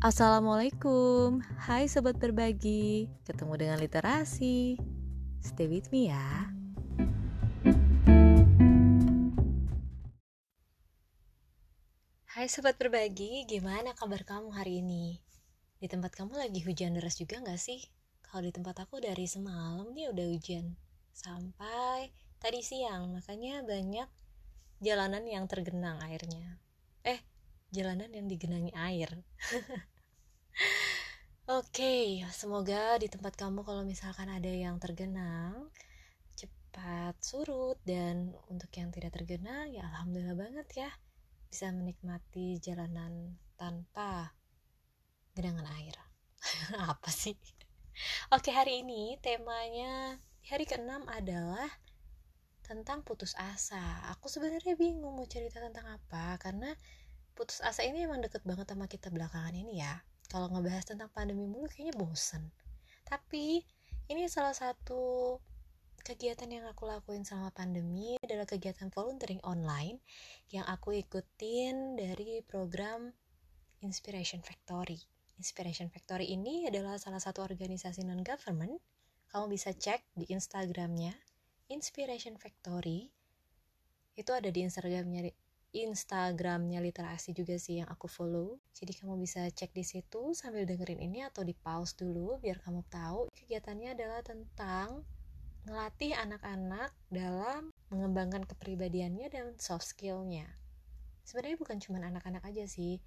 Assalamualaikum, hai sobat berbagi, ketemu dengan literasi. Stay with me ya. Hai sobat berbagi, gimana kabar kamu hari ini? Di tempat kamu lagi hujan deras juga gak sih? Kalau di tempat aku dari semalam nih udah hujan Sampai tadi siang, makanya banyak jalanan yang tergenang airnya Eh, jalanan yang digenangi air Oke, okay, semoga di tempat kamu kalau misalkan ada yang tergenang cepat surut dan untuk yang tidak tergenang ya alhamdulillah banget ya bisa menikmati jalanan tanpa genangan air. Apa sih? Oke, hari ini temanya hari ke-6 adalah tentang putus asa. Aku sebenarnya bingung mau cerita tentang apa karena putus asa ini emang deket banget sama kita belakangan ini ya kalau ngebahas tentang pandemi mulu kayaknya bosen tapi ini salah satu kegiatan yang aku lakuin selama pandemi adalah kegiatan volunteering online yang aku ikutin dari program Inspiration Factory. Inspiration Factory ini adalah salah satu organisasi non-government. Kamu bisa cek di Instagramnya Inspiration Factory. Itu ada di Instagramnya Instagramnya literasi juga sih yang aku follow. Jadi kamu bisa cek di situ sambil dengerin ini atau di pause dulu biar kamu tahu kegiatannya adalah tentang ngelatih anak-anak dalam mengembangkan kepribadiannya dan soft skillnya. Sebenarnya bukan cuma anak-anak aja sih.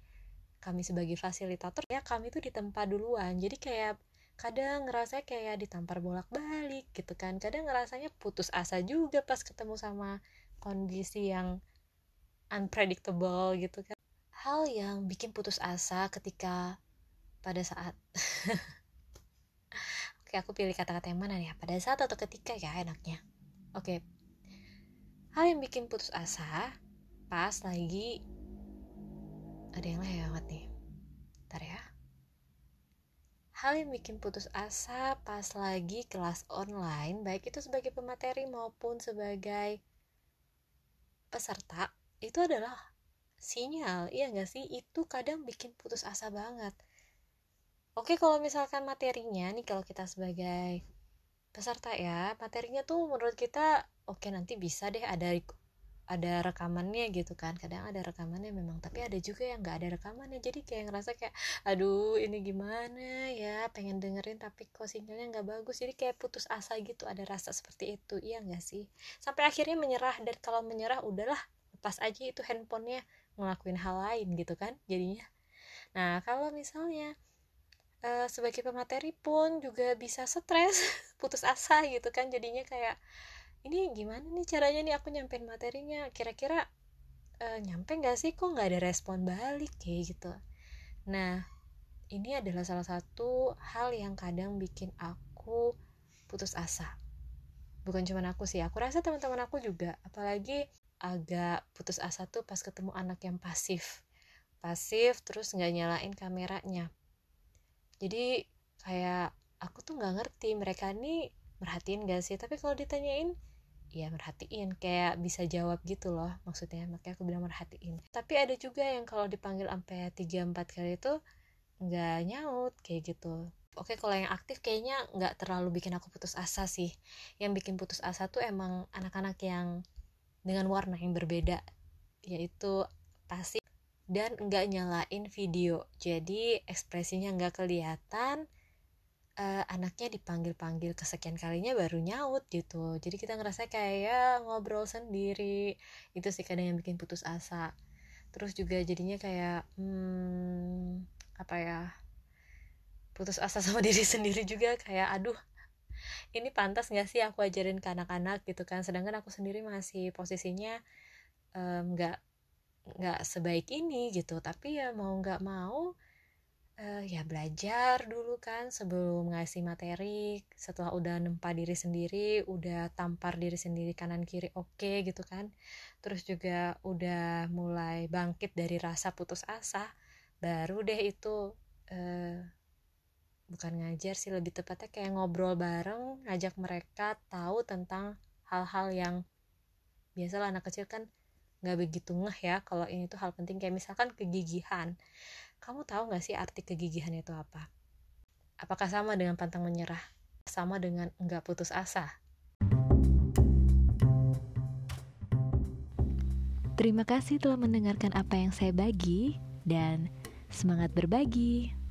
Kami sebagai fasilitator ya kami tuh ditempa duluan. Jadi kayak kadang ngerasa kayak ditampar bolak-balik gitu kan. Kadang ngerasanya putus asa juga pas ketemu sama kondisi yang unpredictable gitu kan. Hal yang bikin putus asa ketika pada saat oke aku pilih kata-kata yang mana ya? Pada saat atau ketika ya enaknya. Oke. Hal yang bikin putus asa pas lagi ada yang lewat nih. Ntar ya. Hal yang bikin putus asa pas lagi kelas online baik itu sebagai pemateri maupun sebagai peserta itu adalah sinyal iya gak sih? Itu kadang bikin putus asa banget. Oke kalau misalkan materinya nih kalau kita sebagai peserta ya materinya tuh menurut kita oke nanti bisa deh ada ada rekamannya gitu kan. Kadang ada rekamannya memang tapi ada juga yang nggak ada rekamannya. Jadi kayak ngerasa kayak aduh ini gimana ya? Pengen dengerin tapi kok sinyalnya nggak bagus. Jadi kayak putus asa gitu ada rasa seperti itu iya nggak sih? Sampai akhirnya menyerah dan kalau menyerah udahlah lepas aja itu handphonenya ngelakuin hal lain gitu kan jadinya. Nah kalau misalnya uh, sebagai pemateri pun juga bisa stres putus asa gitu kan jadinya kayak ini gimana nih caranya nih aku nyampein materinya? Kira-kira uh, nyampe nggak sih? Kok nggak ada respon balik? Kayak gitu. Nah ini adalah salah satu hal yang kadang bikin aku putus asa. Bukan cuma aku sih aku rasa teman-teman aku juga. Apalagi agak putus asa tuh pas ketemu anak yang pasif. Pasif terus nggak nyalain kameranya. Jadi kayak aku tuh nggak ngerti mereka nih merhatiin gak sih? Tapi kalau ditanyain ya merhatiin. Kayak bisa jawab gitu loh maksudnya. Makanya aku bilang merhatiin. Tapi ada juga yang kalau dipanggil sampai tiga empat kali itu nggak nyaut kayak gitu. Oke kalau yang aktif kayaknya nggak terlalu bikin aku putus asa sih. Yang bikin putus asa tuh emang anak-anak yang dengan warna yang berbeda yaitu pasif dan nggak nyalain video. Jadi ekspresinya nggak kelihatan uh, anaknya dipanggil-panggil kesekian kalinya baru nyaut gitu. Jadi kita ngerasa kayak ngobrol sendiri. Itu sih kadang yang bikin putus asa. Terus juga jadinya kayak hmm, apa ya putus asa sama diri sendiri juga. Kayak aduh ini pantas nggak sih aku ajarin ke anak-anak gitu kan? Sedangkan aku sendiri masih posisinya nggak um, nggak sebaik ini gitu. Tapi ya mau nggak mau uh, ya belajar dulu kan sebelum ngasih materi. Setelah udah nempa diri sendiri udah tampar diri sendiri kanan kiri oke okay, gitu kan. Terus juga udah mulai bangkit dari rasa putus asa baru deh itu uh, bukan ngajar sih lebih tepatnya kayak ngobrol bareng ngajak mereka tahu tentang hal-hal yang biasalah anak kecil kan nggak begitu ngeh ya kalau ini tuh hal penting. Kayak misalkan kegigihan. Kamu tahu nggak sih arti kegigihan itu apa? Apakah sama dengan pantang menyerah? Sama dengan nggak putus asa? Terima kasih telah mendengarkan apa yang saya bagi dan semangat berbagi.